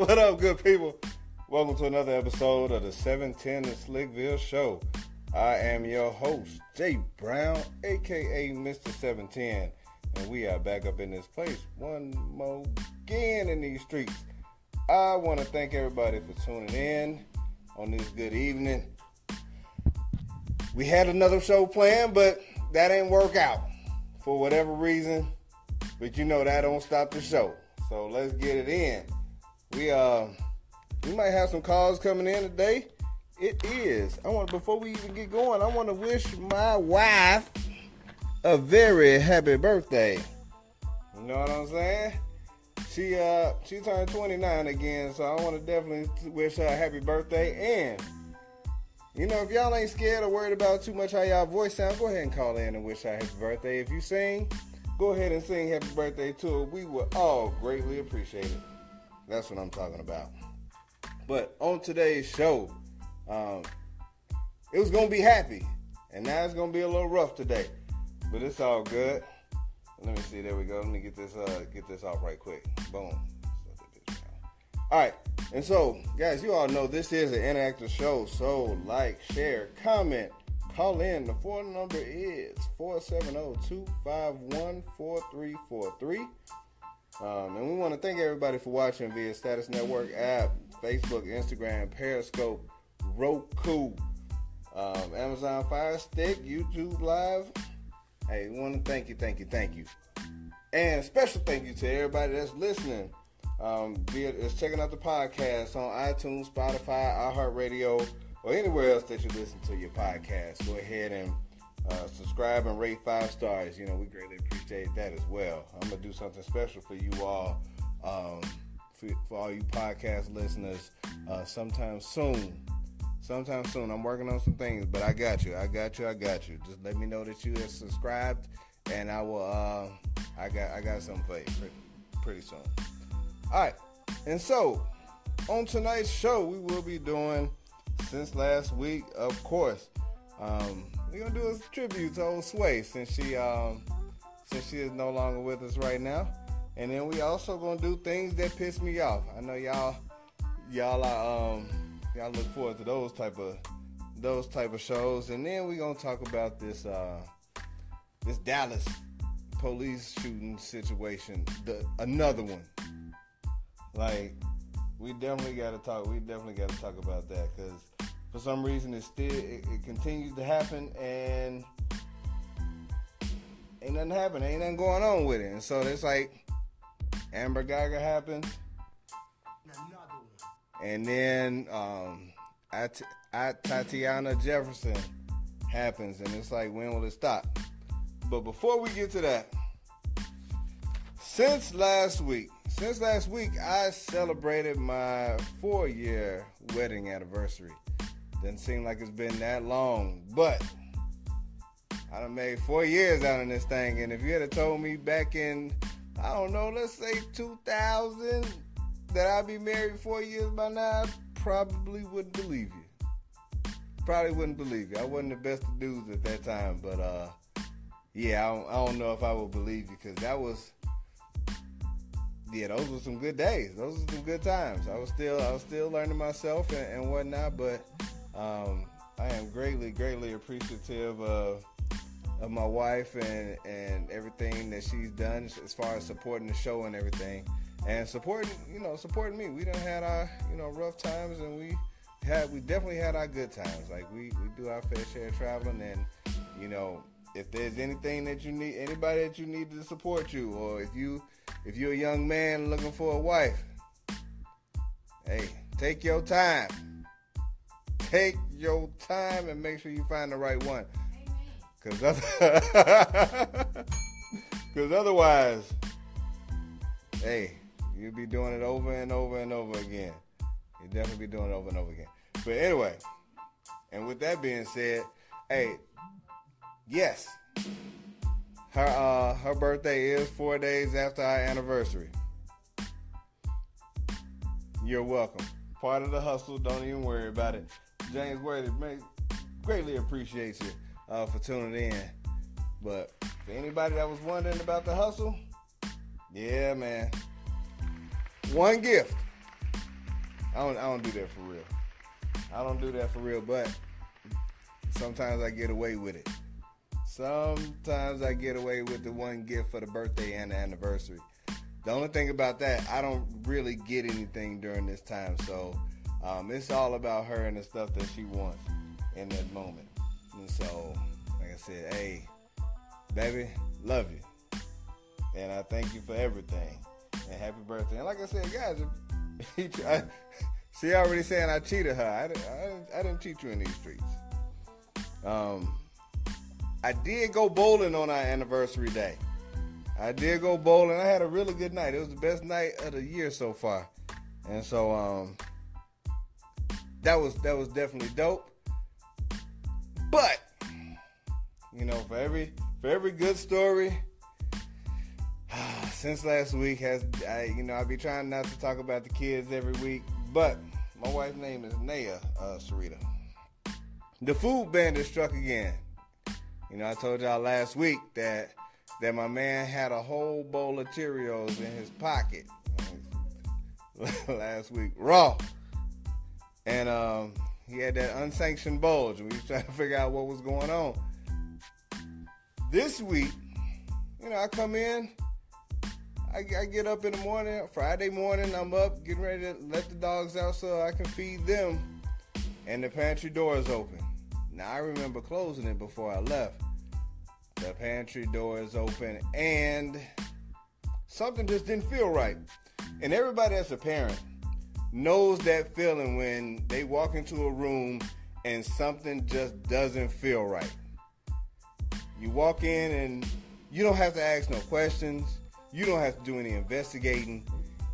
What up, good people? Welcome to another episode of the 710 to Slickville Show. I am your host, Jay Brown, aka Mr. 710, and we are back up in this place one more again in these streets. I want to thank everybody for tuning in on this good evening. We had another show planned, but that ain't work out for whatever reason. But you know that don't stop the show. So let's get it in. We uh we might have some calls coming in today. It is. I want before we even get going, I want to wish my wife a very happy birthday. You know what I'm saying? She uh she turned 29 again, so I want to definitely wish her a happy birthday. And you know, if y'all ain't scared or worried about too much how y'all voice sound, go ahead and call in and wish her happy birthday. If you sing, go ahead and sing happy birthday to her. We will all greatly appreciate it. That's what I'm talking about. But on today's show, um, it was gonna be happy, and now it's gonna be a little rough today, but it's all good. Let me see. There we go. Let me get this uh, get this off right quick. Boom. All right. And so, guys, you all know this is an interactive show. So, like, share, comment, call in. The phone number is 470-251-4343. Um, and we want to thank everybody for watching via Status Network app, Facebook, Instagram, Periscope, Roku, um, Amazon Fire Stick, YouTube Live. Hey, we want to thank you, thank you, thank you. And special thank you to everybody that's listening. Um, it, is checking out the podcast on iTunes, Spotify, iHeartRadio, or anywhere else that you listen to your podcast. Go ahead and uh, subscribe and rate five stars. You know, we greatly appreciate that as well. I'm gonna do something special for you all, um, for, for, all you podcast listeners, uh, sometime soon. Sometime soon. I'm working on some things, but I got you. I got you. I got you. Just let me know that you have subscribed, and I will. Uh, I got. I got something for you pretty, pretty soon. All right, and so on tonight's show, we will be doing since last week, of course. Um, we're gonna do a tribute to old Sway since she um, since she is no longer with us right now, and then we also gonna do things that piss me off. I know y'all y'all are um, y'all look forward to those type of those type of shows, and then we gonna talk about this uh, this Dallas police shooting situation, the another one. Like, we definitely got to talk. We definitely got to talk about that because for some reason it still it, it, continues to happen and ain't nothing happening. Ain't nothing going on with it. And so it's like Amber Guyger happened, and then um, at, at Tatiana Jefferson happens, and it's like when will it stop? But before we get to that, since last week, since last week, I celebrated my four year wedding anniversary. Doesn't seem like it's been that long, but I done made four years out of this thing. And if you had told me back in, I don't know, let's say 2000, that I'd be married four years by now, I probably wouldn't believe you. Probably wouldn't believe you. I wasn't the best of dudes at that time, but uh, yeah, I don't, I don't know if I would believe you because that was yeah, those were some good days. Those were some good times. I was still I was still learning myself and, and whatnot, but um, I am greatly, greatly appreciative of of my wife and and everything that she's done as far as supporting the show and everything, and supporting you know supporting me. We done had our you know rough times and we had we definitely had our good times. Like we we do our fair share of traveling and you know if there's anything that you need anybody that you need to support you or if you if you're a young man looking for a wife, hey, take your time. Take your time and make sure you find the right one. Cause, other, otherwise, hey, you'll be doing it over and over and over again. You'll definitely be doing it over and over again. But anyway, and with that being said, hey, yes, her uh, her birthday is four days after our anniversary. You're welcome. Part of the hustle. Don't even worry about it. James Worthy greatly appreciates you uh, for tuning in. But for anybody that was wondering about the hustle, yeah, man. One gift. I don't I don't do that for real. I don't do that for real, but sometimes I get away with it. Sometimes I get away with the one gift for the birthday and the anniversary. The only thing about that, I don't really get anything during this time, so um, it's all about her and the stuff that she wants in that moment. And so, like I said, hey, baby, love you, and I thank you for everything, and happy birthday. And like I said, guys, he tried, she already saying I cheated her. I didn't, I I didn't cheat you in these streets. Um, I did go bowling on our anniversary day. I did go bowling. I had a really good night. It was the best night of the year so far. And so um that was that was definitely dope. But you know, for every for every good story since last week has I you know, I be trying not to talk about the kids every week, but my wife's name is Naya uh, Sarita. The food bandit struck again. You know, I told y'all last week that that my man had a whole bowl of Cheerios in his pocket last week, raw. And um, he had that unsanctioned bulge, we was trying to figure out what was going on. This week, you know, I come in, I, I get up in the morning, Friday morning, I'm up, getting ready to let the dogs out so I can feed them, and the pantry door is open. Now, I remember closing it before I left. The pantry door is open, and something just didn't feel right. And everybody that's a parent knows that feeling when they walk into a room and something just doesn't feel right. You walk in and you don't have to ask no questions. You don't have to do any investigating.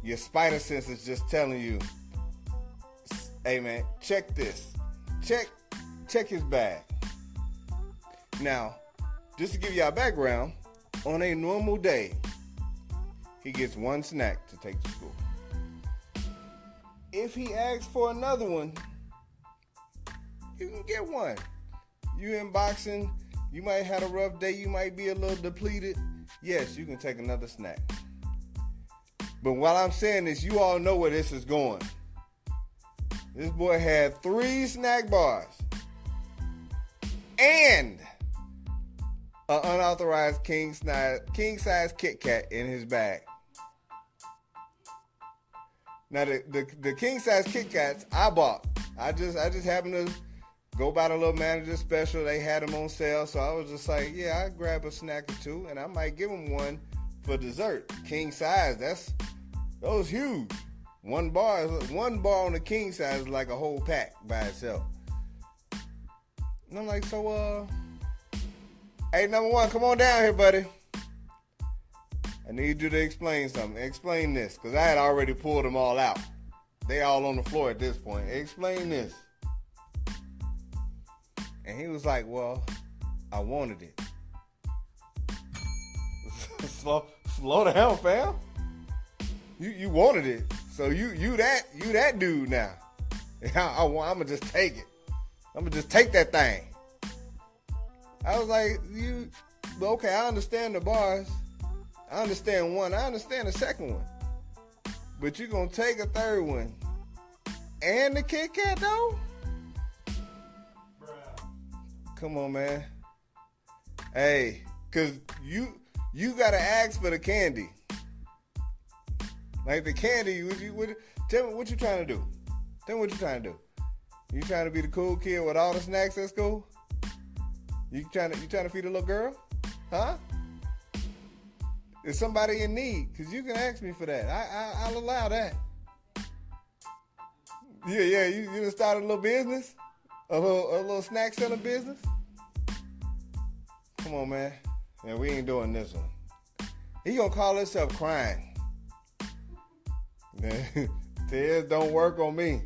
Your spider sense is just telling you, hey man, check this. Check check his bag. Now, just to give y'all background, on a normal day, he gets one snack to take to school. If he asks for another one, you can get one. You in boxing, you might have a rough day, you might be a little depleted. Yes, you can take another snack. But while I'm saying this, you all know where this is going. This boy had three snack bars and an unauthorized king size, king size Kit Kat in his bag. Now the, the, the king size Kit Kats I bought. I just I just happened to go by the little manager special. They had them on sale, so I was just like, yeah, I grab a snack or two, and I might give them one for dessert. King size, that's those huge. One bar, is one bar on the king size is like a whole pack by itself. And I'm like, so uh Hey, number one, come on down here, buddy. I need you to explain something. Explain this, because I had already pulled them all out. They all on the floor at this point. Explain this. And he was like, Well, I wanted it. slow slow down, fam. You you wanted it. So you you that you that dude now. I, I'm gonna just take it. I'm gonna just take that thing. I was like, you, okay, I understand the bars. I understand one. I understand the second one. But you're going to take a third one and the Kit Kat, though? Come on, man. Hey, because you you got to ask for the candy. Like the candy, you, what, tell me what you trying to do. Tell me what you trying to do. You trying to be the cool kid with all the snacks at school? You trying to you trying to feed a little girl? Huh? Is somebody in need? Cause you can ask me for that. I, I will allow that. Yeah, yeah. You you start a little business, a little a little snack selling business. Come on, man. Man, we ain't doing this one. He gonna call himself crying. Tears don't work on me.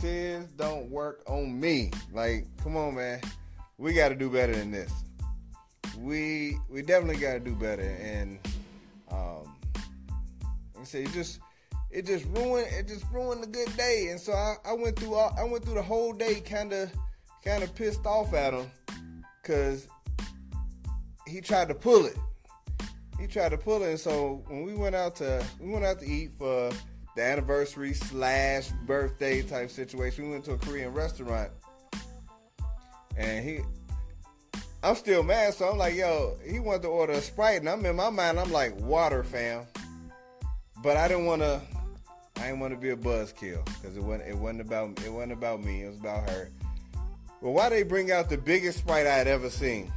Tears don't work on me. Like, come on, man we got to do better than this. We we definitely got to do better, and um, I say, it just it just ruined it just ruined a good day, and so I, I went through all, I went through the whole day kind of kind of pissed off at him because he tried to pull it. He tried to pull it, and so when we went out to we went out to eat for the anniversary slash birthday type situation. We went to a Korean restaurant, and he, I'm still mad, so I'm like, yo, he wanted to order a Sprite, and I'm in my mind, I'm like, water, fam. But I didn't want to, I didn't want to be a buzzkill because it wasn't, it wasn't about, it wasn't about me, it was about her. But why they bring out the biggest Sprite I had ever seen?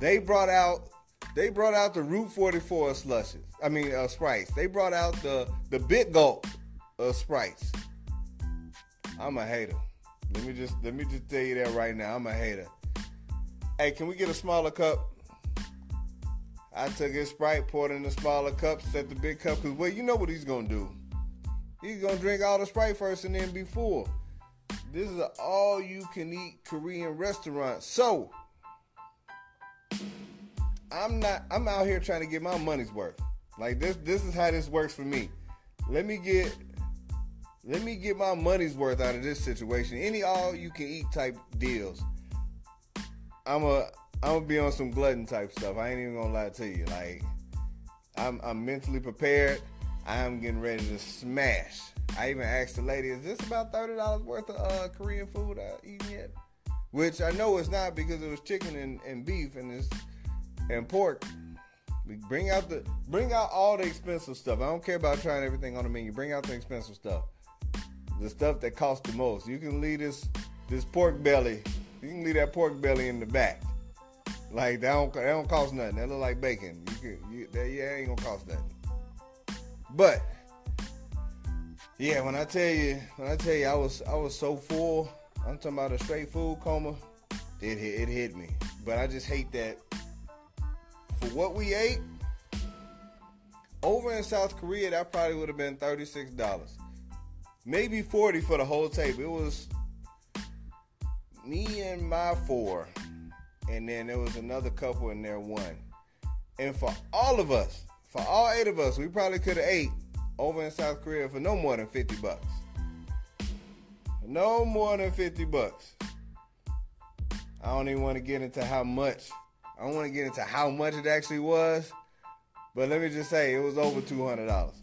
They brought out they brought out the Route 44 slushes. I mean, uh, sprites. They brought out the the big gulp of sprites. I'm a hater. Let me just let me just tell you that right now. I'm a hater. Hey, can we get a smaller cup? I took his Sprite, poured in the smaller cup, set the big cup, because, well, you know what he's to do. He's to drink all the Sprite first and then be full. This is an all you can eat Korean restaurant. So, I'm not. I'm out here trying to get my money's worth. Like this. This is how this works for me. Let me get. Let me get my money's worth out of this situation. Any all you can eat type deals. I'm a. I'm gonna be on some glutton type stuff. I ain't even gonna lie to you. Like, I'm. I'm mentally prepared. I am getting ready to smash. I even asked the lady, "Is this about thirty dollars worth of uh, Korean food I eating yet?" Which I know it's not because it was chicken and, and beef, and it's and pork. We bring out the bring out all the expensive stuff. I don't care about trying everything on the menu. Bring out the expensive stuff. The stuff that costs the most. You can leave this this pork belly. You can leave that pork belly in the back. Like that don't that don't cost nothing. That look like bacon. You can you, that yeah ain't gonna cost nothing. But yeah, when I tell you when I tell you I was I was so full. I'm talking about a straight food coma. It hit, it hit me. But I just hate that for what we ate, over in South Korea, that probably would have been $36. Maybe 40 for the whole table. It was me and my four. And then there was another couple in there, one. And for all of us, for all eight of us, we probably could have ate over in South Korea for no more than 50 bucks. No more than 50 bucks. I don't even want to get into how much I don't want to get into how much it actually was, but let me just say it was over two hundred dollars.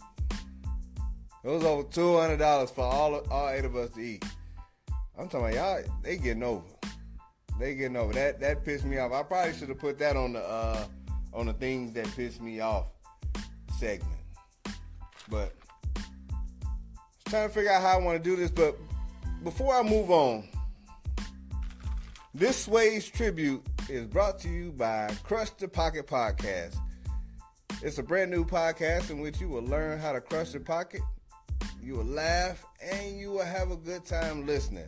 It was over two hundred dollars for all all eight of us to eat. I'm talking about y'all. They getting over. They getting over. That that pissed me off. I probably should have put that on the uh, on the things that pissed me off segment. But trying to figure out how I want to do this. But before I move on, this Sway's tribute is brought to you by Crush the Pocket Podcast. It's a brand new podcast in which you will learn how to crush the pocket, you will laugh, and you will have a good time listening.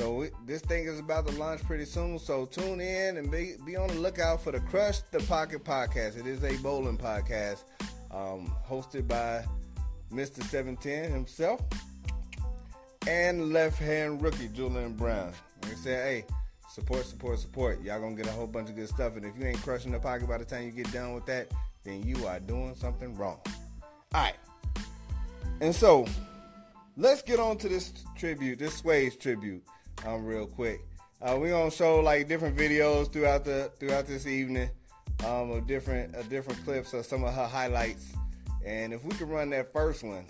So it, this thing is about to launch pretty soon. So tune in and be, be on the lookout for the Crush the Pocket podcast. It is a bowling podcast um, hosted by Mr. 710 himself and left hand rookie Julian Brown. Like I said, hey, Support, support, support. Y'all gonna get a whole bunch of good stuff. And if you ain't crushing the pocket by the time you get done with that, then you are doing something wrong. All right. And so, let's get on to this tribute, this Sway's tribute, um, real quick. Uh, we're gonna show like different videos throughout the throughout this evening, um, of different uh, different clips of some of her highlights. And if we can run that first one,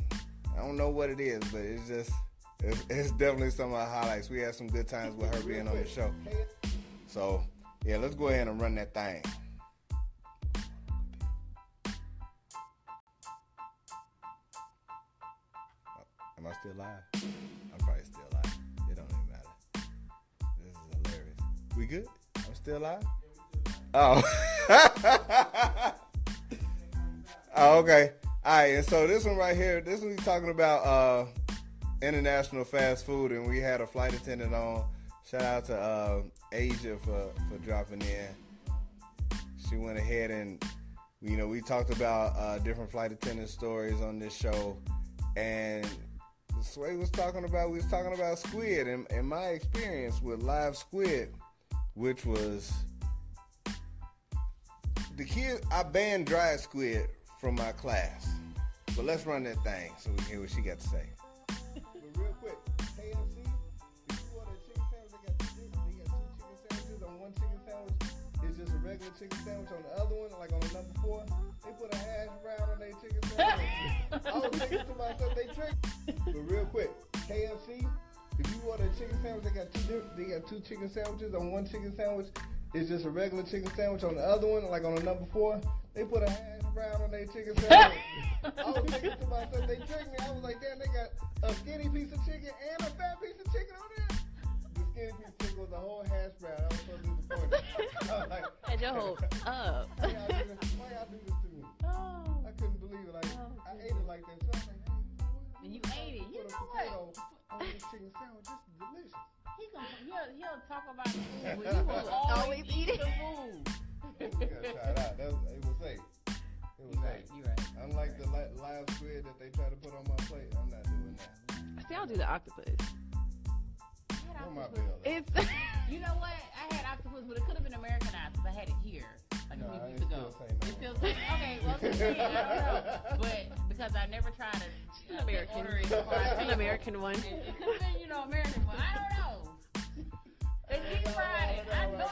I don't know what it is, but it's just it's, it's definitely some of our highlights. We had some good times with her being on the show. So yeah, let's go ahead and run that thing. Am I still live? We good? I'm still live? Oh. oh, okay. All right, and so this one right here, this one he's talking about uh international fast food, and we had a flight attendant on. Shout out to uh, Asia for, for dropping in. She went ahead and, you know, we talked about uh, different flight attendant stories on this show, and Sway was talking about we was talking about squid, and, and my experience with live squid, which was the kid I banned Dry squid from my class. But let's run that thing so we can hear what she got to say. is just a regular chicken sandwich. On the other one, like on the number four, they put a hash brown on their chicken sandwich. I was thinking to myself, they trick. But real quick, KFC, if you order a chicken sandwich, they got two they got two chicken sandwiches. On one chicken sandwich, it's just a regular chicken sandwich. On the other one, like on the number four, they put a hash brown on their chicken sandwich. I was thinking to myself, they tricked me. I was like, damn, they got a skinny piece of chicken and a fat piece of chicken on there. The skinny piece of chicken was a whole hash brown. I was so disappointed. I was like, Had your hope up. why y'all do this, why y'all do this to me? Oh. I couldn't believe it. Like Oh, I ate it like that. So I was like, hey, you know what? And you ate it. You know what? On this chicken sandwich. This delicious. He gonna he'll, he'll talk about the food, but he will always, Always eat eat the food. You gotta try it out. That was, it was safe. It was You right. safe. You right. Unlike the li- live squid that they try to put on my plate, I'm not doing that. I see, I'll do the octopus. Octopus. bill? It's You know what? I had octopus, but it could have been Americanized because I had it here like No, a few weeks ago. still It feels like okay. Well, it's I don't know, but because I never tried to uh, American. order it before an. American one. It, it could have been, you know, American, but I don't know. They deep fried it. I don't know.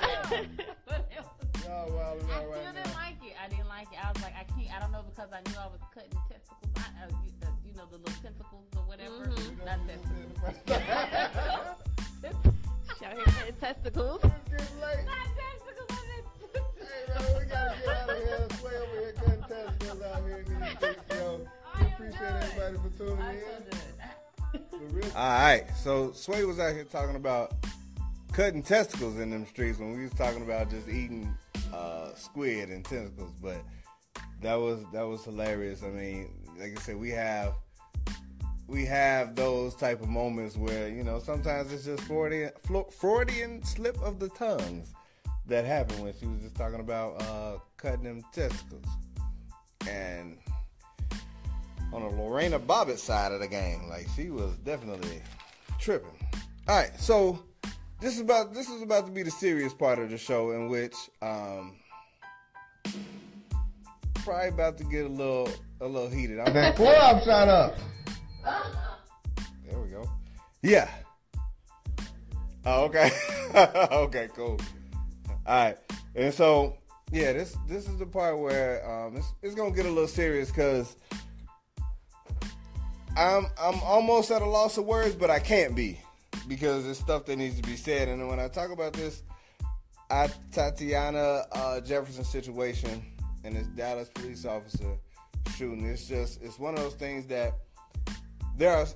But it was, Y'all wildin' I still right didn't now. like it. I didn't like it. I was like, I can't. I don't know because I knew I was cutting testicles. I, I, you, the, you know, the little tentacles or whatever. Mhm. Not gonna testicles. This in the here at testicles. It's getting late. Not testicles. I Hey, man, we gotta get out of here. Sway over here cutting testicles out here in these streets, yo. I am Appreciate done. everybody for tuning I'm in. so done. All right, so Sway was out here talking about cutting testicles in them streets when we was talking about just eating uh, squid and tentacles, but that was that was hilarious. I mean, like I said, we have we have those type of moments where you know sometimes it's just Freudian Freudian slip of the tongues that happened when she was just talking about uh, cutting them testicles and on the Lorena Bobbitt side of the game. Like she was definitely tripping. All right, so this is about this is about to be the serious part of the show in which um probably about to get a little a little heated. I'm That club shot up. There we go. Yeah. Oh, okay. okay, cool. All right. And so, yeah, this this is the part where um, it's, it's gonna get a little serious because I'm I'm almost at a loss of words, but I can't be because it's stuff that needs to be said. And when I talk about this, I Tatiana uh, Jefferson situation and this Dallas police officer shooting, it's just it's one of those things that there are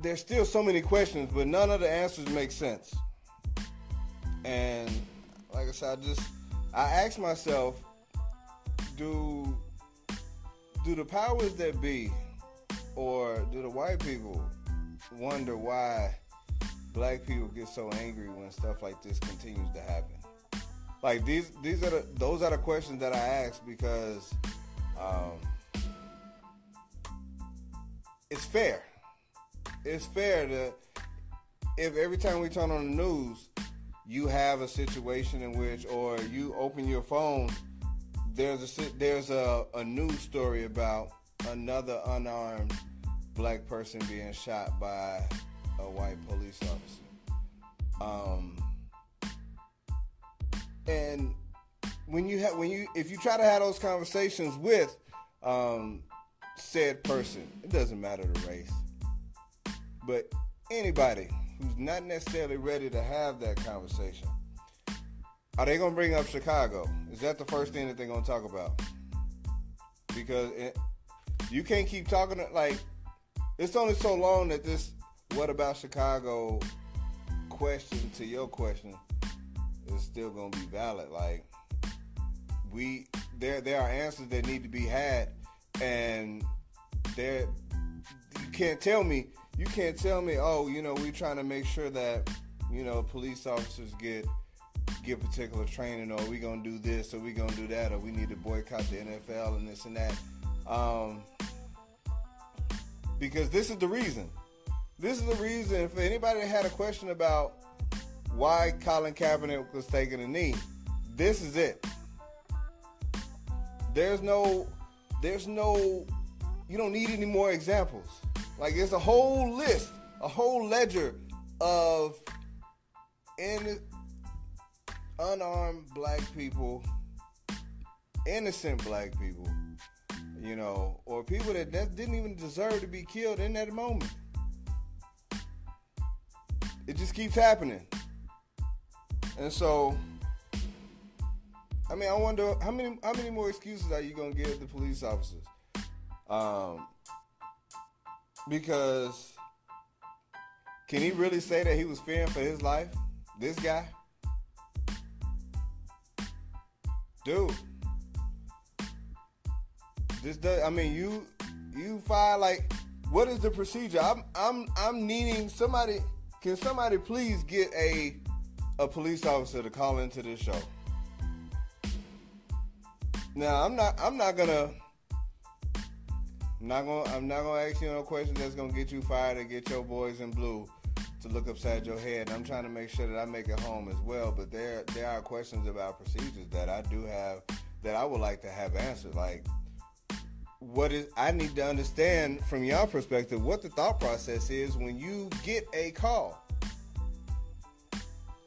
there's still so many questions, but none of the answers make sense. And like I said, I just I ask myself, do do the powers that be, or do the white people wonder why black people get so angry when stuff like this continues to happen? Like these these are the those are the questions that I ask because um, it's fair. It's fair to if every time we turn on the news you have a situation in which or you open your phone there's a there's a, a news story about another unarmed black person being shot by a white police officer. Um and when you have when you if you try to have those conversations with um said person it doesn't matter the race but anybody who's not necessarily ready to have that conversation, are they going to bring up Chicago? Is that the first thing that they're going to talk about? Because it, you can't keep talking like it's only so long that this "What about Chicago?" question to your question is still going to be valid. Like we there there are answers that need to be had, and there you can't tell me you can't tell me oh you know we're trying to make sure that you know police officers get get particular training or we gonna do this or we gonna do that or we need to boycott the NFL and this and that. Um, because this is the reason. This is the reason if anybody had a question about why Colin Kaepernick was taking a knee this is it. There's no there's no you don't need any more examples like there's a whole list, a whole ledger of in unarmed black people, innocent black people, you know, or people that, that didn't even deserve to be killed in that moment. It just keeps happening. And so, I mean, I wonder how many how many more excuses are you gonna give the police officers? Um, because can he really say that he was fearing for his life? This guy, dude. This does. I mean, you you file like what is the procedure? I'm I'm I'm needing somebody. Can somebody please get a a police officer to call into this show? Now I'm not I'm not gonna I'm not gonna I'm not gonna ask you no questions that's gonna get you fired and get your boys in blue to look upside your head. I'm trying to make sure that I make it home as well. But there there are questions about procedures that I do have that I would like to have answered. Like what is I need to understand from your perspective what the thought process is when you get a call.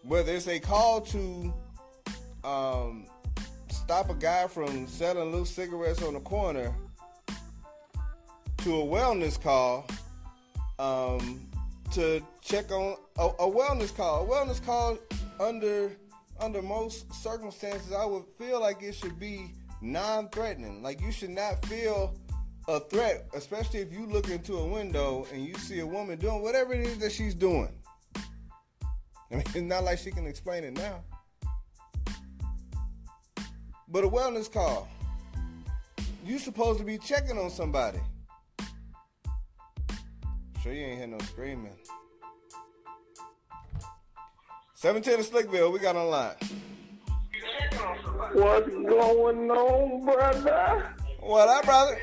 Whether it's a call to um, stop a guy from selling loose cigarettes on the corner to a wellness call um, to check on a, a, wellness call. A wellness call under under most circumstances, I would feel like it should be non-threatening. Like you should not feel a threat, especially if you look into a window and you see a woman doing whatever it is that she's doing. I mean, it's not like she can explain it now. But a wellness call, you supposed to be checking on somebody. Sure, you ain't hear no screaming. 710 of Slickville, we got online. What's going on, brother? What up, brother?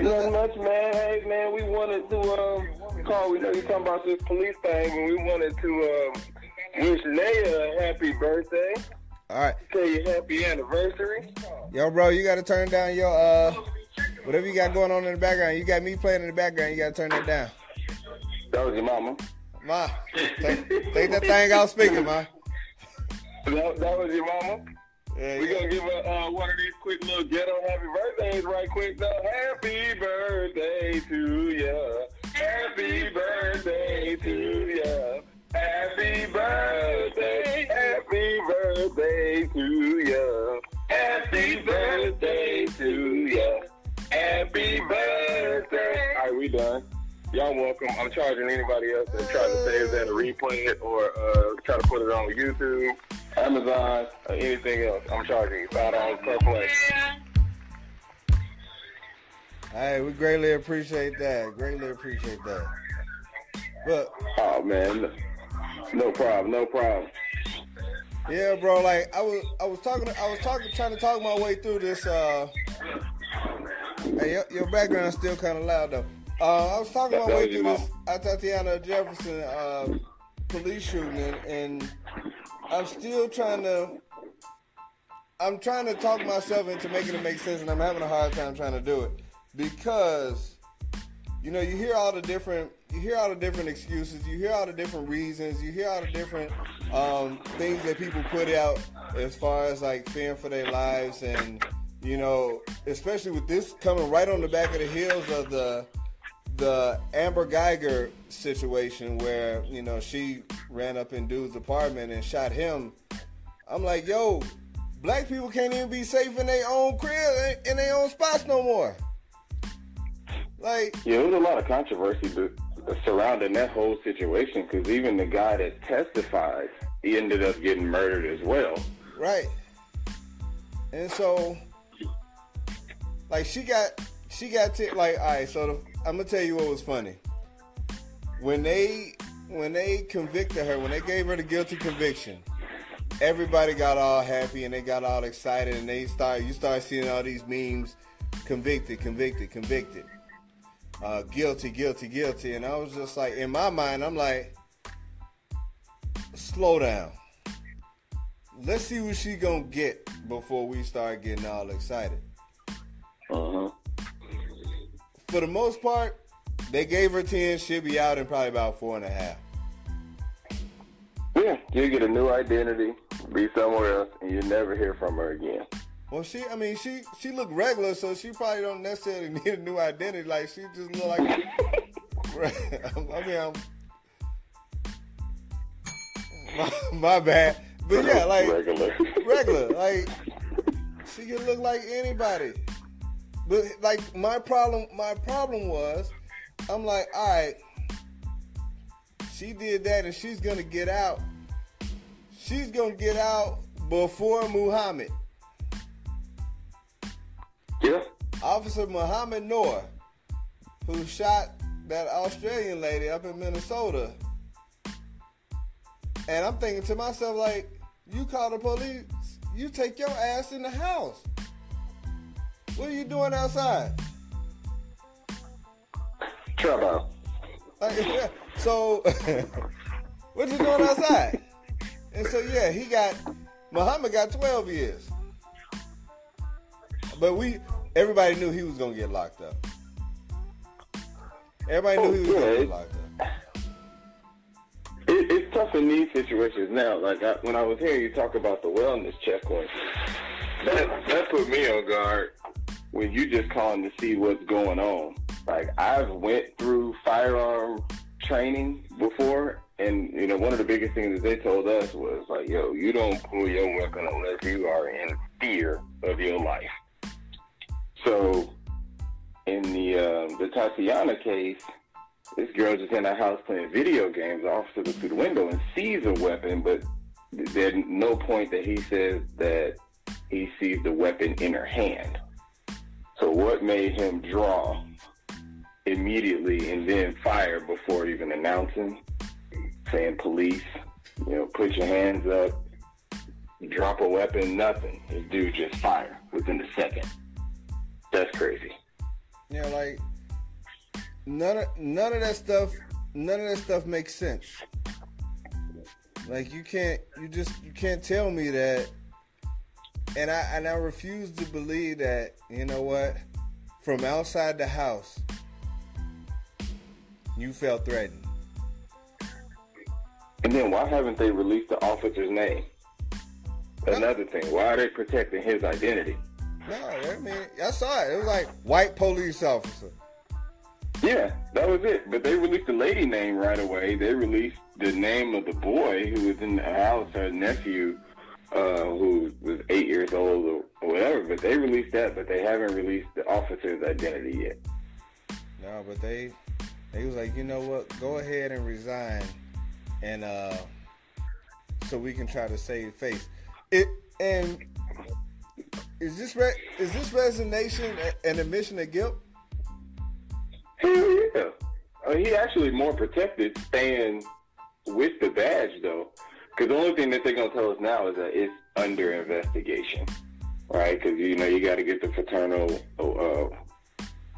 Not much, man. Hey, man, we wanted to um, call. We know you're talking about this police thing, and we wanted to um, wish Naya a happy birthday. All right. Tell you happy anniversary. Yo, bro, you got to turn down your uh, whatever you got going on in the background. You got me playing in the background. You got to turn that down. That was your mama. Ma, take, take that thing out speaking, ma. That, that was your mama. Yeah, We yeah. gonna give her uh, one of these quick little ghetto happy birthdays right quick though. Happy birthday to ya. Happy birthday to ya. Happy birthday. Happy birthday to ya. Happy birthday to ya. Happy birthday. All right, we done. Y'all welcome. I'm charging anybody else that tries to save that or replay it or uh, try to put it on YouTube, Amazon, or anything else. I'm charging you five dollars per play. Hey, we greatly appreciate that. Greatly appreciate that. But Oh man, no, problem, no problem. yeah, bro, like I was, I was talking, I was talking, trying to talk my way through this. uh Hey, your, your background's still kind of loud though. Uh, I was talking my way through this Tatiana Jefferson uh, police shooting, and, and I'm still trying to. I'm trying to talk myself into making it make sense, and I'm having a hard time trying to do it because, you know, you hear all the different, you hear all the different excuses, you hear all the different reasons, you hear all the different um, things that people put out as far as like fearing for their lives, and you know, especially with this coming right on the back of the heels of the the Amber Guyger situation where you know she ran up in dude's apartment and shot him. I'm like, yo, black people can't even be safe in their own crib in their own spots no more. Like, Yeah, there was a lot of controversy surrounding that whole situation because even the guy that testified, he ended up getting murdered as well. right. And so, like, she got, she got, t- like, all right. So the, I'm gonna tell you what was funny. When they, when they convicted her, when they gave her the guilty conviction, everybody got all happy and they got all excited and they start, you start seeing all these memes, convicted, convicted, convicted, uh, guilty, guilty, guilty, and I was just like, in my mind, I'm like, slow down. Let's see what she gonna get before we start getting all excited. Uh-huh. For the most part, they gave her ten. She'll be out in probably about four and a half. Yeah, you get a new identity, be somewhere else, and you never hear from her again. Well, she, I mean, she she looked regular, so she probably don't necessarily need a new identity. Like she just look like. I mean, I'm, my, my bad, but yeah, like regular. regular, like she can look like anybody. But like my problem, my problem was, I'm like, all right, she did that, and she's gonna get out. She's gonna get out before Mohamed. Yeah. Officer Mohamed Noor, who shot that Australian lady up in Minnesota. And I'm thinking to myself, like, you call the police, you take your ass in the house. What are you doing outside? Trouble. Like, so, what you doing outside? And so, yeah, he got, Muhammad got 12 years. But we, everybody knew he was going to get locked up. Everybody knew he was Oh, going to yeah. get locked up. It, it's tough in these situations now. Like I, when I was hearing you talk about the wellness checkpoint, that that put me on guard. When you just calling to see what's going on. Like I've went through firearm training before, and you know one of the biggest things that they told us was like, "Yo, you don't pull your weapon unless you are in fear of your life." So, in the um, the Tatiana case, this girl just in her house playing video games. The officer looks through the window and sees a weapon, but there's no point that he says that he sees the weapon in her hand. So what made him draw immediately and then fire before even announcing, saying police, you know, put your hands up, drop a weapon, nothing. This dude just fire within a second. That's crazy. Yeah, like none of none of that stuff none of that stuff makes sense. Like you can't you just you can't tell me that and I and I refuse to believe that, you know what, from outside the house you felt threatened. And then why haven't they released the officer's name? Another thing, why are they protecting his identity? No, I mean I saw it. It was like white police officer. Yeah, that was it. But they released the lady name right away. They released the name of the boy who was in the house, her nephew, uh, who was eight years old or, or whatever. But they released that, but they haven't released the officer's identity yet. No, but they they was like, you know what, go ahead and resign, and uh, so we can try to save face. It and is this re- is this resignation an admission of guilt? Hell yeah. Uh, he actually more protected staying with the badge, though. Because the only thing that they're to tell us now is that it's under investigation, right? Because, you know, you got to get the fraternal, uh,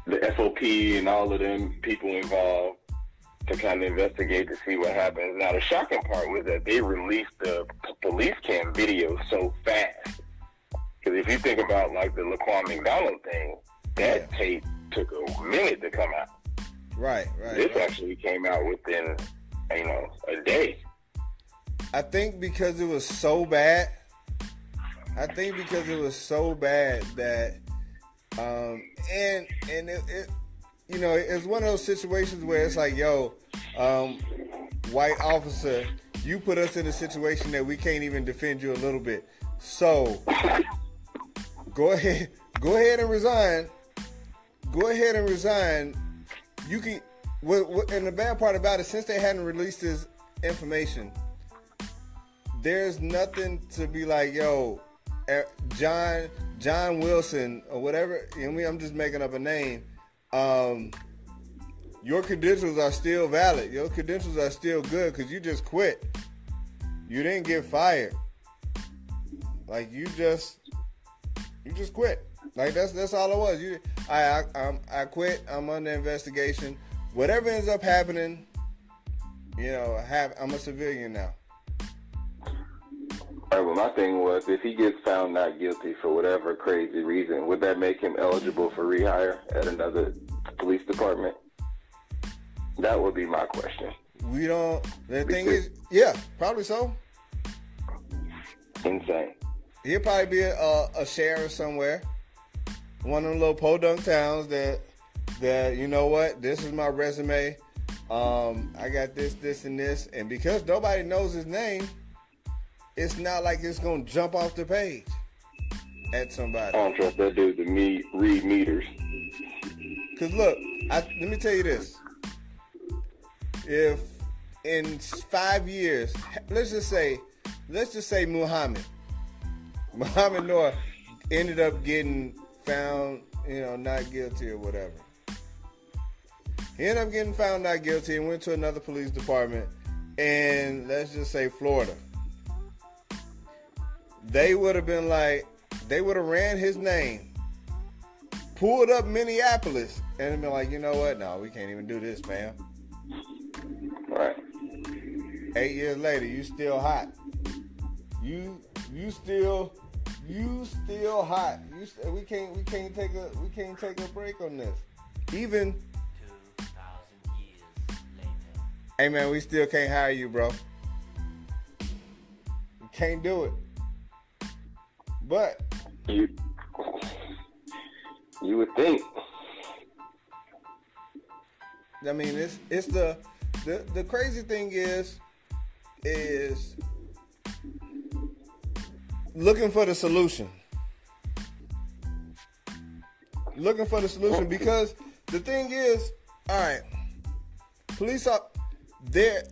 the FOP and all of them people involved to kind of investigate to see what happens. Now, the shocking part was that they released the police cam video so fast. Because if you think about, like, the Laquan McDonald thing, that Yeah. tape took a minute to come out. Right, right. This right. actually came out within, you know, a day. I think because it was so bad. I think because it was so bad that, um, and and it, it you know, it's one of those situations where it's like, yo, um, white officer, you put us in a situation that we can't even defend you a little bit. So go ahead, go ahead and resign. Go ahead and resign. You can. What, what, and the bad part about it, since they hadn't released this information, there's nothing to be like, yo, eh, John John Wilson or whatever. I'm just making up a name. Um, your credentials are still valid. Your credentials are still good because you just quit. You didn't get fired. Like you just, you just quit. Like that's that's all it was. You, I I I'm, I quit. I'm under investigation. Whatever ends up happening, you know, I have I'm a civilian now. All right, well, my thing was, if he gets found not guilty for whatever crazy reason, would that make him eligible for rehire at another police department? That would be my question. We don't. The thing is, yeah, probably so. insane. He'll probably be a, a, a sheriff somewhere. One of them little podunk towns that that you know what? This is my resume. Um, I got this, this, and this, and because nobody knows his name, it's not like it's gonna jump off the page at somebody. I don't trust that dude to me read meters. Cause look, I, let me tell you this: if in five years, let's just say, let's just say Mohamed, Mohamed Noor ended up getting found, you know, not guilty or whatever. He ended up getting found not guilty and went to another police department, and let's just say Florida. They would have been like, they would have ran his name pulled up Minneapolis and been like, you know what? No, we can't even do this, fam. Right. Eight years later, you still hot. You you still you still hot. You st- we can't we can't take a we can't take a break on this. Even 2,000 years later. hey man, we still can't hire you, bro. We can't do it. But You you would think. I mean, it's it's the the the crazy thing is is looking for the solution. Looking for the solution because the thing is, all right, police up there.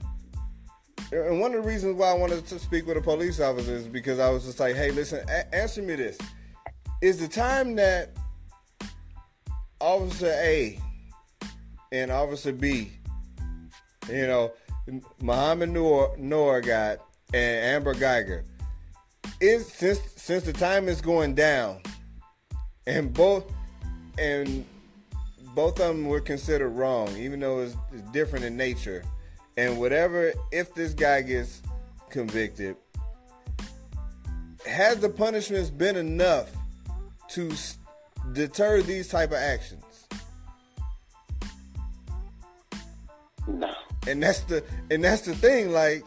And one of the reasons why I wanted to speak with a police officer is because I was just like, hey, listen, a- answer me this. Is the time that Officer A and Officer B, you know, Mohamed Noor, Noor got and Amber Guyger, is since since the time is going down, and both and both of them were considered wrong, even though it's, it's different in nature, and whatever if this guy gets convicted, has the punishments been enough to deter these type of actions? No. and that's the and that's the thing like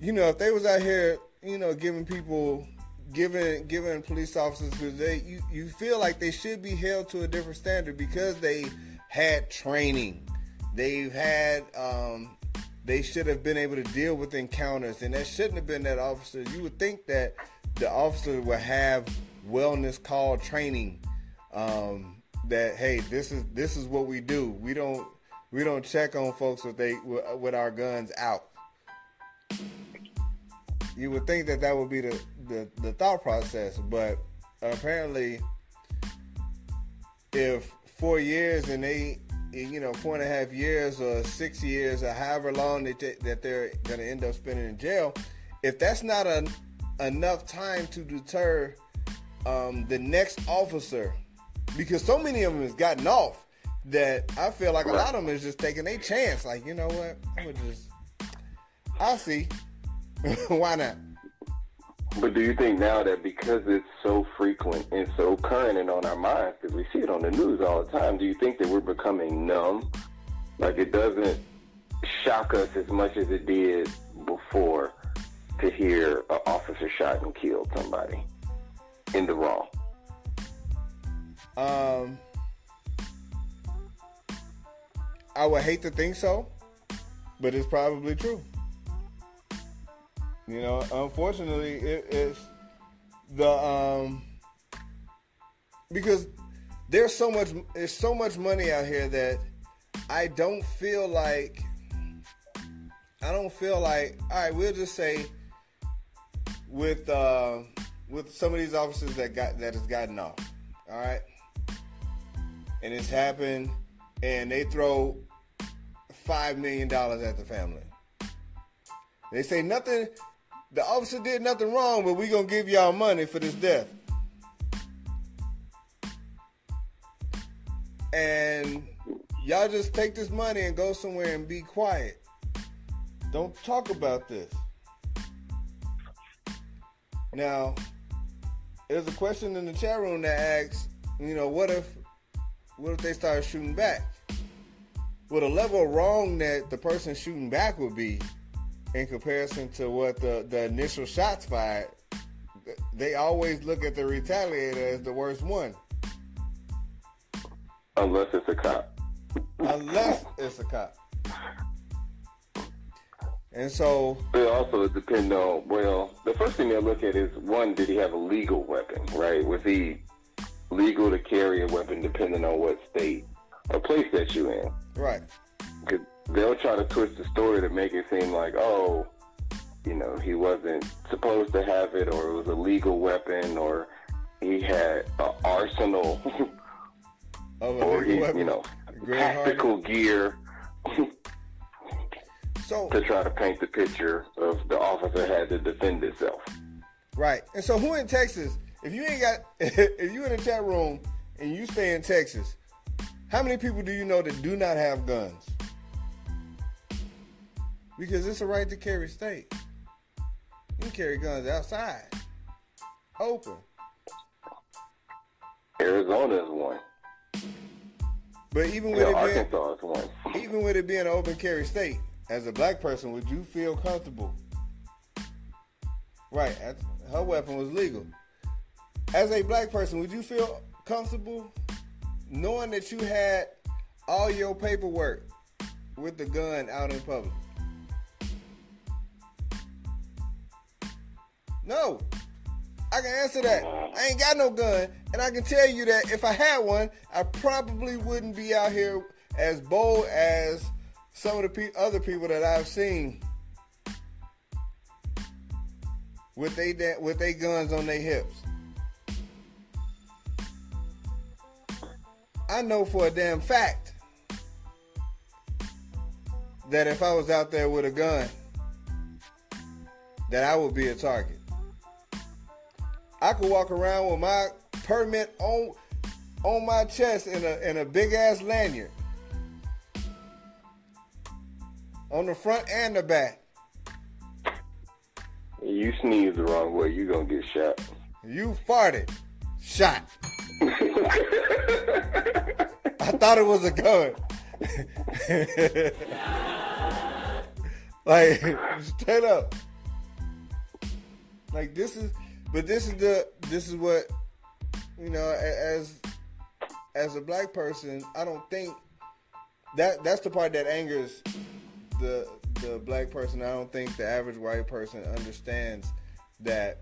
you know if they was out here you know giving people giving giving police officers because they you, you feel like they should be held to a different standard because they had training. They've had um they should have been able to deal with encounters and that shouldn't have been that officer. You would think that the officer would have wellness call training um that hey this is this is what we do. We don't we don't check on folks with they with our guns out. You would think that that would be the the, the thought process, but apparently, if four years and they, you know, four and a half years or six years or however long they, that they're going to end up spending in jail, if that's not a, enough time to deter um, the next officer, because so many of them has gotten off that I feel like a lot of them is just taking a chance. Like, you know what? I'm gonna just, I'll see. Why not? But do you think now that because it's so frequent and so current and on our minds, because we see it on the news all the time, do you think that we're becoming numb? Like it doesn't shock us as much as it did before to hear an officer shot and killed somebody in the wrong. Um, I would hate to think so, but it's probably true. You know, unfortunately, it, it's the um because there's so much there's so much money out here that I don't feel like I don't feel like all right. We'll just say with uh, with some of these officers that got that has gotten off, all right, and it's happened, and they throw five million dollars at the family. They say nothing. The officer did nothing wrong, but we gonna give y'all money for this death. And y'all just take this money and go somewhere and be quiet. Don't talk about this. Now, there's a question in the chat room that asks, you know, what if what if they start shooting back? Well, the level of wrong that the person shooting back would be in comparison to what the, the initial shots fired, they always look at the retaliator as the worst one, Unless it's a cop. unless it's a cop. And so, It also depends on, well, the first thing they look at is one, did he have a legal weapon, right? Was he legal to carry a weapon depending on what state or place that you're in? right, Cause they'll try to twist the story to make it seem like, oh, you know, he wasn't supposed to have it, or it was a legal weapon, or he had an arsenal, of a or he, weapon. you know, tactical gear So, to try to paint the picture of the officer had to defend himself. right. And so, who in Texas? If you ain't got, if you in the chat room and you stay in Texas, how many people do you know that do not have guns? Because it's a right to carry state. You can carry guns outside, open. Arizona is one. But even with Yeah, it being, Arkansas is one. even with it being an open carry state, as a black person, would you feel comfortable? Right, her weapon was legal. As a black person, would you feel comfortable knowing that you had all your paperwork with the gun out in public? No. I can answer that. I ain't got no gun, and I can tell you that if I had one, I probably wouldn't be out here as bold as some of the pe- other people that I've seen with they da- with they guns on their hips. I know for a damn fact that if I was out there with a gun, that I would be a target. I could walk around with my permit on on my chest in a in a big ass lanyard. On the front and the back. You sneeze the wrong way, you gonna get shot. You farted. Shot. I thought it was a gun. like straight up. Like this is but this is the this is what you know as as a black person, I don't think that that's the part that angers the the black person. I don't think the average white person understands that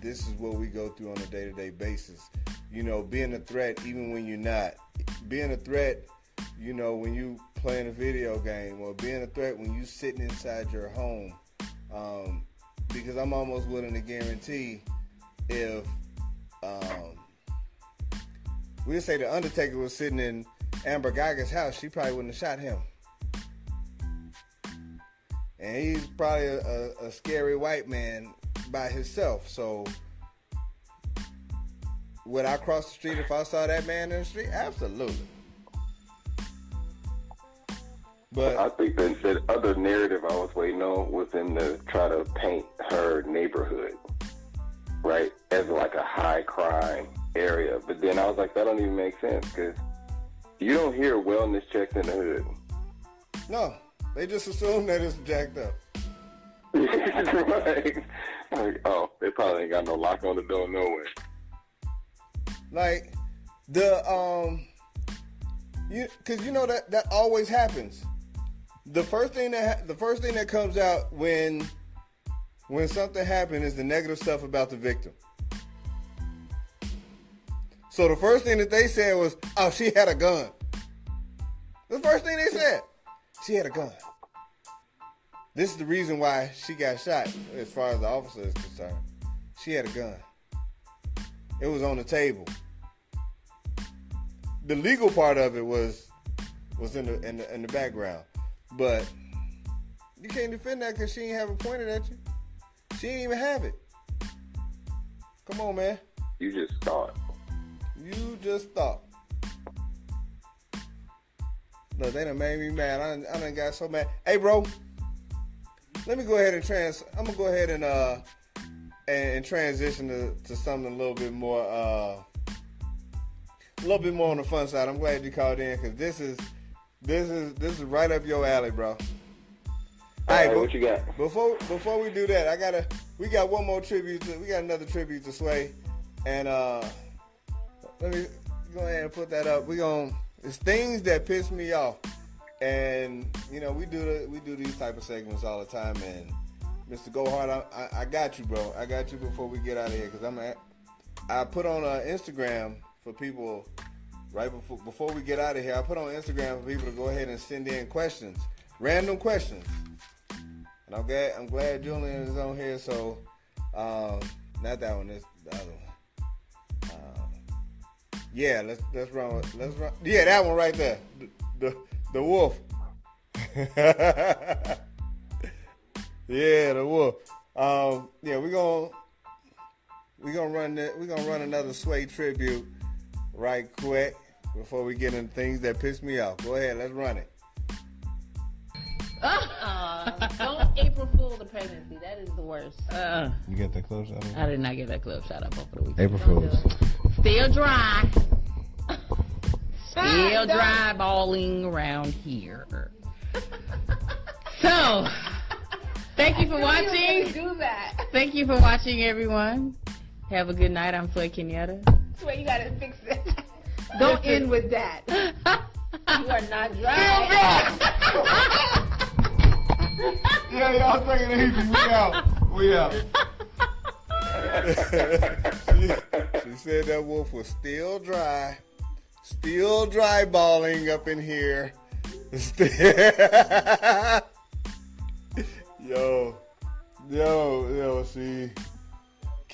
this is what we go through on a day to day basis. You know, being a threat even when you're not. Being a threat, you know, when you playing a video game or being a threat when you sitting inside your home. Um, because I'm almost willing to guarantee if um, we'll say the Undertaker was sitting in Amber Guyger's house, she probably wouldn't have shot him. And he's probably a, a, a scary white man by himself. So would I cross the street if I saw that man in the street? Absolutely. But I think that the other narrative I was waiting on was them to try to paint her neighborhood, right, as like a high crime area. But then I was like, that don't even make sense because you don't hear wellness checks in the hood. no, they just assume that it's jacked up. right? Like, oh, they probably ain't got no lock on the door nowhere. Like the um, you because you know that that always happens. The first thing that ha- the first thing that comes out when when something happened is the negative stuff about the victim. So the first thing that they said was, "Oh, she had a gun." The first thing they said, she had a gun. This is the reason why she got shot, as far as the officer is concerned. She had a gun. It was on the table. The legal part of it was was in the in the, in the background, but you can't defend that because she ain't have it pointed at you. She didn't even have it. Come on, man. You just thought. You just thought. Look, they done made me mad. I done, I done got so mad. Hey, bro. Let me go ahead and trans. I'm gonna go ahead and uh and, and transition to, to something a little bit more uh a little bit more on the fun side. I'm glad you called in because this is this is this is right up your alley, bro. All All right, what you got? before before we do that, I gotta we got one more tribute. To, we got another tribute to Sway, and uh, let me go ahead and put that up. We gonna it's things that piss me off, and you know we do the, we do these type of segments all the time. And Mr. Go Hard, I, I, I got you, bro. I got you before we get out of here because I'm at. I put on uh, Instagram for people right before before we get out of here. I put on Instagram for people to go ahead and send in questions, random questions. And I'm glad I'm glad Julian is on here. So, um, not that one. This the other one. Uh, yeah, let's let's run. Let's run. Yeah, that one right there. The the, the wolf. yeah, the wolf. Um, yeah, we're gonna we're gonna run that. We gonna run another Sway tribute right quick before we get into things that piss me off. Go ahead, let's run it. Uh, don't April Fool the pregnancy. That is the worst. Uh, You get that close out I did not get that club shout out over the weekend. April Fools. Still dry. Still dry balling around here. So, thank you for I knew you were watching. Do that. Thank you for watching, everyone. Have a good night. I'm Floyd Kenyatta. Swear you gotta fix it. Don't end with that. You are not dry. Yeah, y'all taking it easy. We out. We out. she, she said that wolf was still dry, still dry balling up in here. yo, yo, yo, she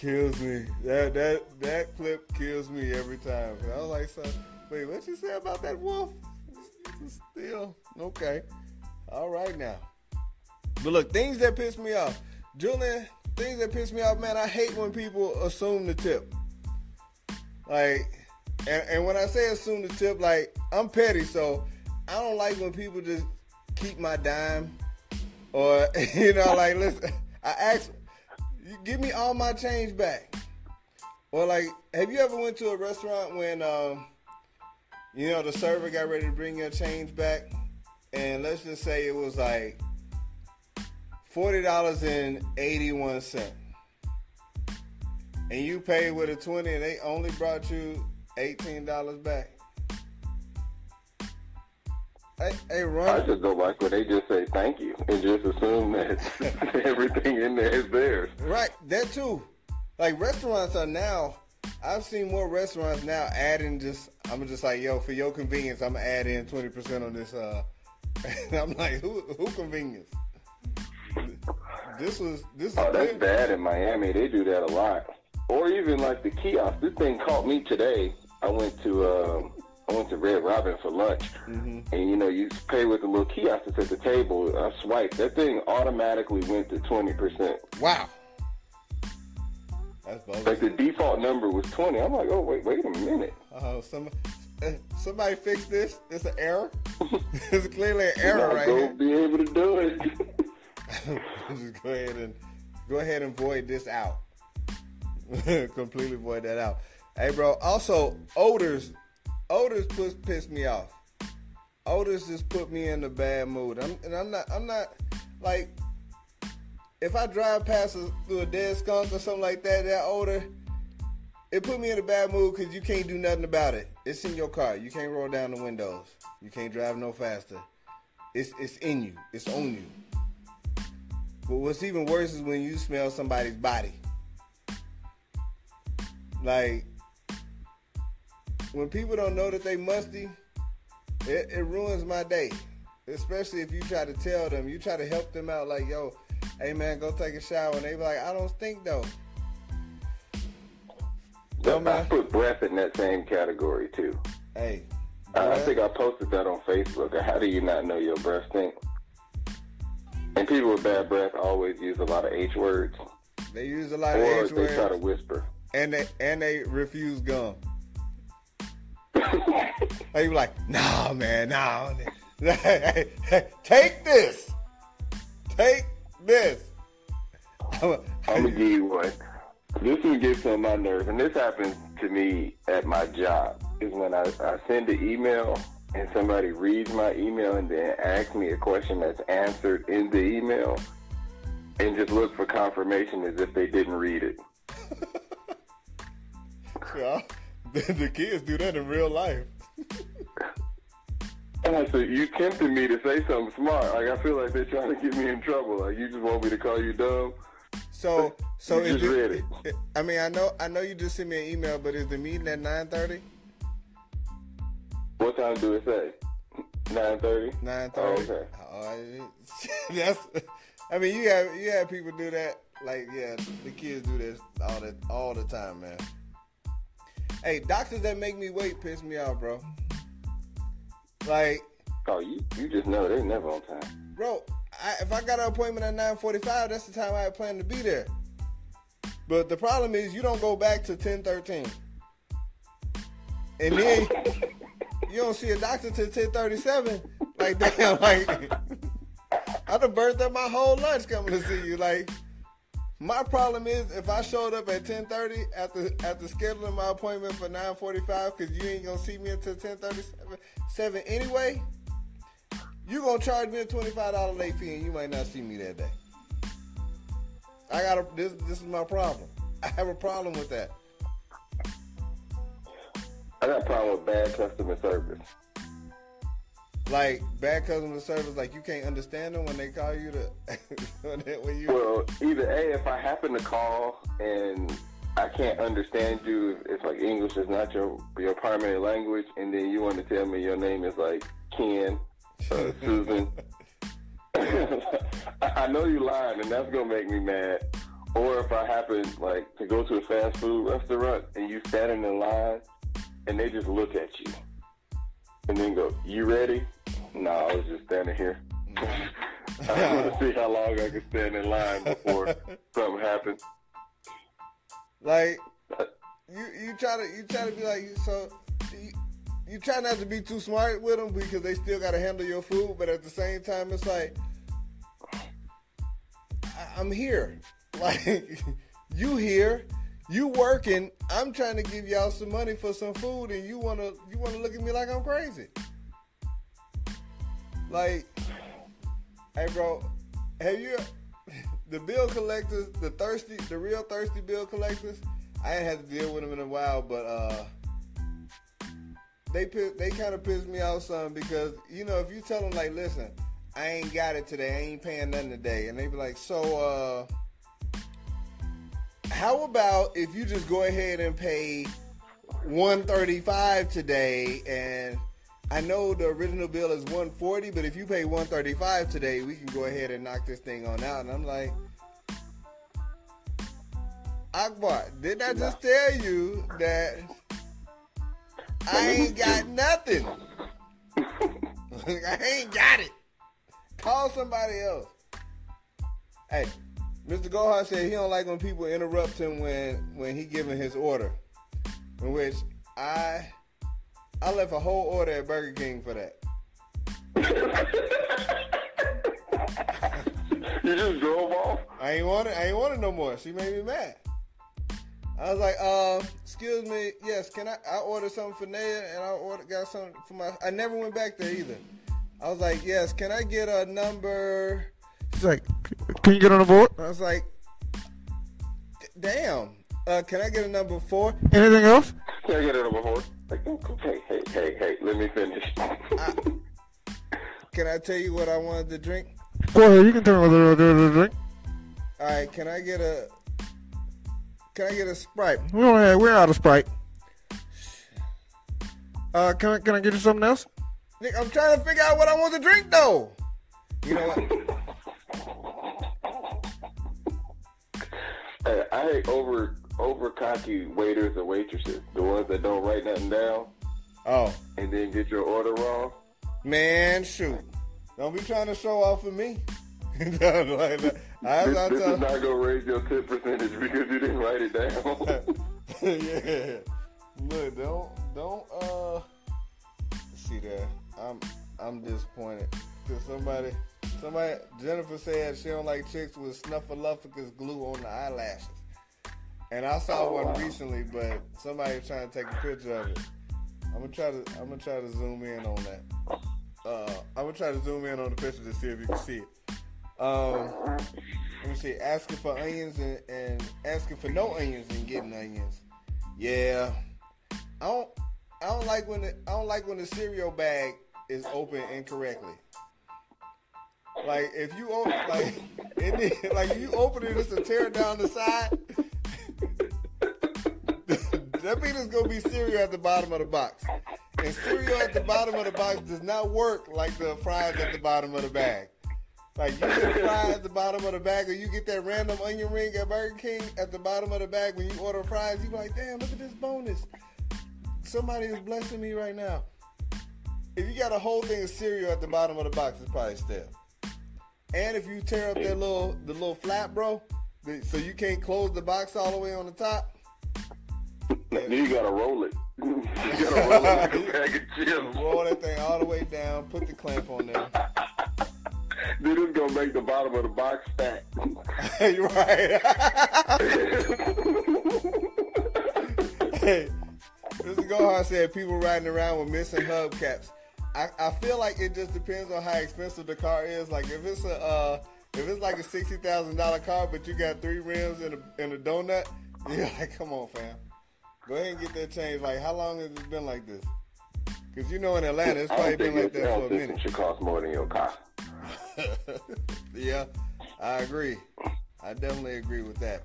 kills me. That that that clip kills me every time. I was like, so wait, what you say about that wolf? Still okay. All right now. But look, things that piss me off. Julian, things that piss me off, man, I hate when people assume the tip. Like, and, and when I say assume the tip, like, I'm petty, so I don't like when people just keep my dime. Or, you know, like, listen, I ask, you give me all my change back. Or, like, have you ever went to a restaurant when, um, you know, the server got ready to bring your change back? And let's just say it was like, forty dollars and eighty one cent, and you paid with a twenty, and they only brought you eighteen dollars back. Hey, hey, I run! just don't like when they just say thank you and just assume that everything in there is theirs. Right, that too. Like restaurants are now. I've seen more restaurants now adding just. I'm just like, yo, for your convenience, I'm gonna add in twenty percent on this. Uh, and I'm like, who, who convenience? This was this Oh, that's bad in Miami. They do that a lot. Or even like the kiosk. This thing caught me today. I went to um, I went to Red Robin for lunch, and you know you pay with the little kiosk that's at the table. I swiped. That thing automatically went to twenty percent. Wow. That's bogus. Like the default number was twenty. I'm like, oh wait, wait a minute. Oh, some, uh, somebody fix this. It's an error. it's clearly an error right here. be able to do it. Just go ahead and go ahead and void this out. Completely void that out. Hey, bro. Also, odors, odors push piss me off. Odors just put me in a bad mood. I'm, and I'm not. I'm not like if I drive past a, through a dead skunk or something like that. That odor, it put me in a bad mood because you can't do nothing about it. It's in your car. You can't roll down the windows. You can't drive no faster. It's it's in you. It's on you. But what's even worse is when you smell somebody's body. Like when people don't know that they musty, it, it ruins my day. Especially if you try to tell them, you try to help them out, like, yo, hey man, go take a shower. And they be like, I don't stink though. I put breath in that same category too. Hey. I, I think I posted that on Facebook. How do you not know your breath stink? And people with bad breath always use a lot of H words, they use a lot of H words. or they try to whisper. and they and they refuse gum. Like you like, nah, man, nah. Take this. Take this. I'm gonna give you one. This one gets on my nerves, and this happens to me at my job. Is when I, I send an email and somebody reads my email and then asks me a question that's answered in the email, and just look for confirmation as if they didn't read it. Yeah, the, the kids do that in real life. And I said, you tempted me to say something smart. Like I feel like they're trying to get me in trouble. Like you just want me to call you dumb. So, so You is it, read it. I mean, I know, I know you just sent me an email, but is the meeting at nine thirty? What time do it say? Nine thirty. Nine Oh, thirty. okay. Oh, that's. I mean, you have you have people do that. Like, yeah, the kids do this all the all the time, man. Hey, doctors that make me wait piss me off, bro. Like, Oh, you you just know they never on time. bro, I, if I got an appointment at nine forty-five, that's the time I had planned to be there. But the problem is, you don't go back to ten thirteen, and then you don't see a doctor till ten thirty-seven. Like, damn, like I done burnt up my whole lunch coming to see you. Like, my problem is if I showed up at ten thirty after after scheduling my appointment for nine forty-five, because you ain't gonna see me until ten thirty-seven seven anyway you gonna charge me a twenty five dollar late fee and you might not see me that day. I got a this this is my problem. I have a problem with that. I got a problem with bad customer service. Like bad customer service, like you can't understand them when they call you to when, you Well, either A, if I happen to call and I can't understand you, it's like English is not your your primary language, and then you want to tell me your name is like Ken, uh, Susan. I know you lying, and that's gonna make me mad. Or if I happen like to go to a fast food restaurant and you standing in the line, and they just look at you, and then go, "You ready?" No, I was just standing here. I want to see how long I can stand in line before something happens. like you you try to you try to be like so you, you try not to be too smart with them because they still got to handle your food, but at the same time it's like I, I'm here, like you here, you working. I'm trying to give y'all some money for some food, and you wanna you wanna look at me like I'm crazy. Like, hey, bro, have you the bill collectors, the thirsty, the real thirsty bill collectors? I ain't had to deal with them in a while, but uh, they they kind of piss me off some because you know if you tell them like, listen, I ain't got it today, I ain't paying nothing today, and they be like, so uh, how about if you just go ahead and pay 135 today and I know the original bill is 140, but if you pay 135 today, we can go ahead and knock this thing on out. And I'm like, Akbar, didn't I just tell you that I ain't got nothing? I ain't got it. Call somebody else. Hey, Mr. Gohan said he don't like when people interrupt him when when he giving his order. In which I I left a whole order at Burger King for that. You just drove off. I ain't want it. I ain't want it no more. She made me mad. I was like, uh, excuse me, yes, can I? I ordered something for Naya, and I ordered got something for my. I never went back there either. I was like, yes, can I get a number? She's like, can you get on the board? I was like, damn. Uh, can I get a number four? Anything else? Can I get a number four? Like, okay, hey, hey, hey, let me finish. Can I tell you what I wanted to drink? Go ahead, you can tell me what they're doing to drink. All right, can I get a? Can I get a sprite? We don't have, we're out of Sprite. Uh, can I, can I get you something else? Nick, I'm trying to figure out what I want to drink though. You know what? Hey, I hate over over cocky waiters or waitresses, the ones that don't write nothing down Oh and then get your order wrong. man, shoot! Don't be trying to show off for me. No, like, I, This, I this is not gonna raise your tip percentage because you didn't write it down. yeah. Look, don't don't uh see that. I'm I'm disappointed because somebody somebody Jennifer said she don't like chicks with snuffleupagus glue on the eyelashes, and I saw Oh, one wow. recently, but somebody trying to take a picture of it. I'm gonna try to I'm gonna try to zoom in on that. Uh, I'm gonna try to zoom in on the picture to see if you can see it. Um, let me see, asking for onions and, and asking for no onions and getting onions. Yeah, I don't. I don't like when the, I don't like when the cereal bag is open incorrectly. Like if you open like it like you open it just to tear down the side. that means it's gonna be cereal at the bottom of the box. And cereal at the bottom of the box does not work like the fries at the bottom of the bag. Like you get fries at the bottom of the bag, or you get that random onion ring at Burger King at the bottom of the bag when you order fries. You like, damn, look at this bonus. Somebody is blessing me right now. If you got a whole thing of cereal at the bottom of the box, it's probably stale. And if you tear up that little the little flap, bro, so you can't close the box all the way on the top. Then you gotta roll it. you gotta roll it like a bag of chips. Roll that thing all the way down. Put the clamp on there. Then it's gonna make the bottom of the box fat. You're right. hey, Mr. Gohan said people riding around with missing hubcaps. I, I feel like it just depends on how expensive the car is. Like if it's a uh, if it's like a sixty thousand dollar car, but you got three rims and a and a donut, you're like, come on, fam, go ahead and get that changed. Like, how long has it been like this? Because you know in Atlanta, it's probably been like that for a minute. should cost more than your car. yeah, I agree. I definitely agree with that.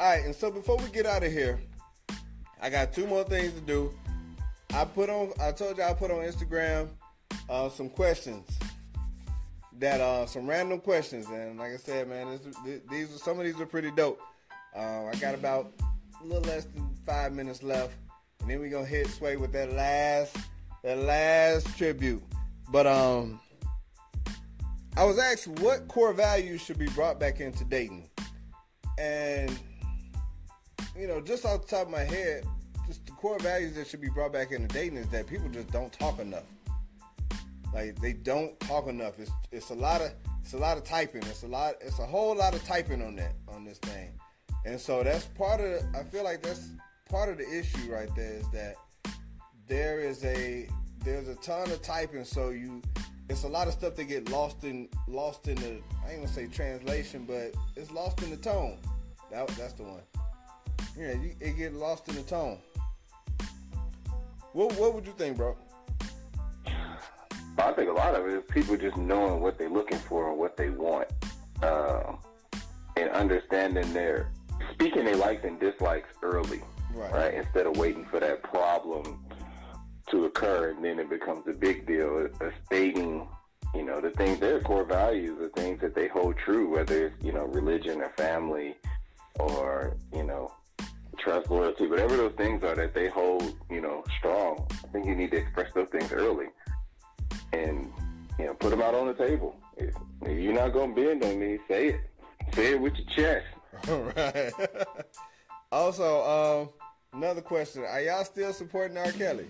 All right, and so before we get out of here, I got two more things to do. I put on, I told y'all I put on Instagram uh, some questions that uh, some random questions, and like I said, man, this, th- these are some of these are pretty dope. Um, I got about a little less than five minutes left, and then we gonna hit sway with that last, that last tribute. But um, I was asked what core values should be brought back into dating, and you know, just off the top of my head, just the core values that should be brought back into dating is that people just don't talk enough. Like they don't talk enough. It's it's a lot of it's a lot of typing. It's a lot. It's a whole lot of typing on that on this thing, and so that's part of. I feel like that's part of the issue right there is that there is a there's a ton of typing. So you it's a lot of stuff that get lost in lost in the I ain't gonna say translation, but it's lost in the tone. That that's the one. Yeah, you, it get lost in the tone. What what would you think, bro? I think a lot of it is people just knowing what they're looking for and what they want, um, and understanding their speaking their likes and dislikes early, Right. right? Instead of waiting for that problem to occur and then it becomes a big deal. Of stating, you know, the things their core values, the things that they hold true, whether it's you know religion or family, or you know trust, loyalty, whatever those things are that they hold, you know, strong. I think you need to express those things early and you know put them out on the table. If, if you're not gonna bend on me, say it. Say it with your chest. All right. also, um, another question: Are y'all still supporting R. Kelly?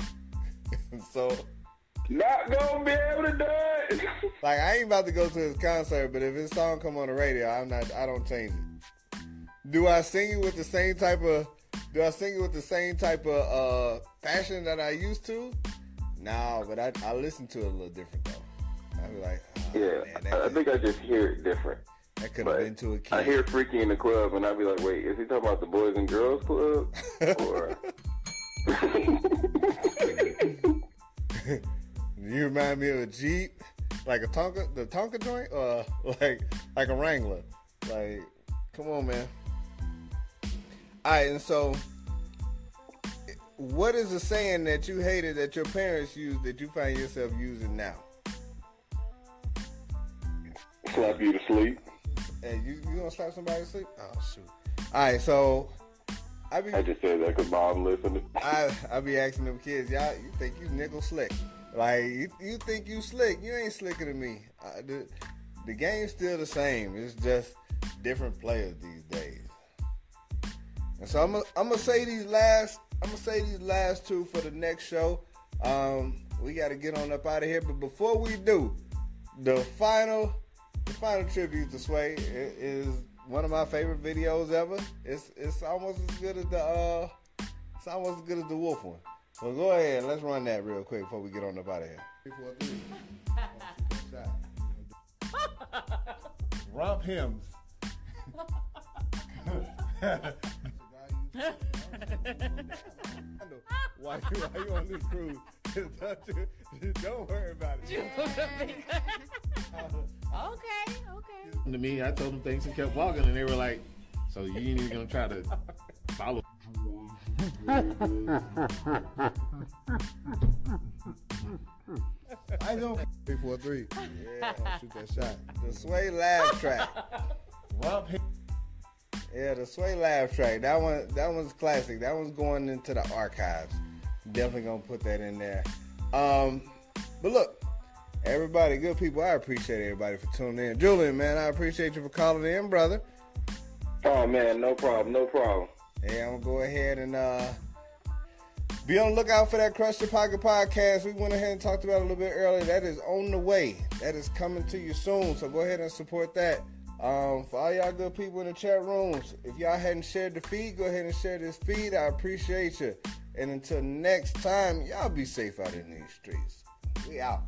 so, Not gonna be able to do it. like, I ain't about to go to his concert, but if his song come on the radio, I'm not. I don't change it. Do I sing it with the same type of? Do I sing it with the same type of uh, passion that I used to? No, but I, I listen to it a little different though. I be like, oh, yeah, man, that I think I just hear it different. that could have been to a kid. I hear Freaky in the club, and I be like, wait, is he talking about the Boys and Girls Club? or You remind me of a Jeep, like a Tonka, the Tonka joint, or like like a Wrangler. Like, come on, man. All right, and so, what is a saying that you hated that your parents used that you find yourself using now? slap you to sleep? Hey, you you gonna slap somebody to sleep? Oh shoot! All right, so I be I just said that because mom listened. I I be asking them kids, y'all, you think you nickel slick? Like you, you think you slick? You ain't slicker than me. Uh, the the game's still the same. It's just different players these days. And so I'm gonna I'm gonna say these last I'm gonna say these last two for the next show. Um, we got to get on up out of here, but before we do, the final the final tribute to Sway is one of my favorite videos ever. It's it's almost as good as the uh it's almost as good as the Wolf one. So go ahead, let's run that real quick before we get on up out of here. Three, four, three. Rump hymns. Why you why you on this cruise? don't, don't worry about it. okay, okay. to me. I told them things and kept walking, and they were like, "So you ain't even gonna try to follow?" I don't. Three, four, three. Yeah, Shoot that shot. the Sway Laugh track. Rump hymns. Yeah, the Sway Laugh track. That one, that one's classic. That one's going into the archives. Definitely gonna put that in there. Um, but look, everybody, good people. I appreciate everybody for tuning in. Julian, man, I appreciate you for calling in, brother. Oh man, no problem, no problem. Hey, I'm gonna go ahead and uh, be on the lookout for that Crush Your Pocket podcast. We went ahead and talked about it a little bit earlier. That is on the way. That is coming to you soon. So go ahead and support that. Um, for all y'all good people in the chat rooms, if y'all hadn't shared the feed, go ahead and share this feed. I appreciate you. And until next time, y'all be safe out in these streets. We out.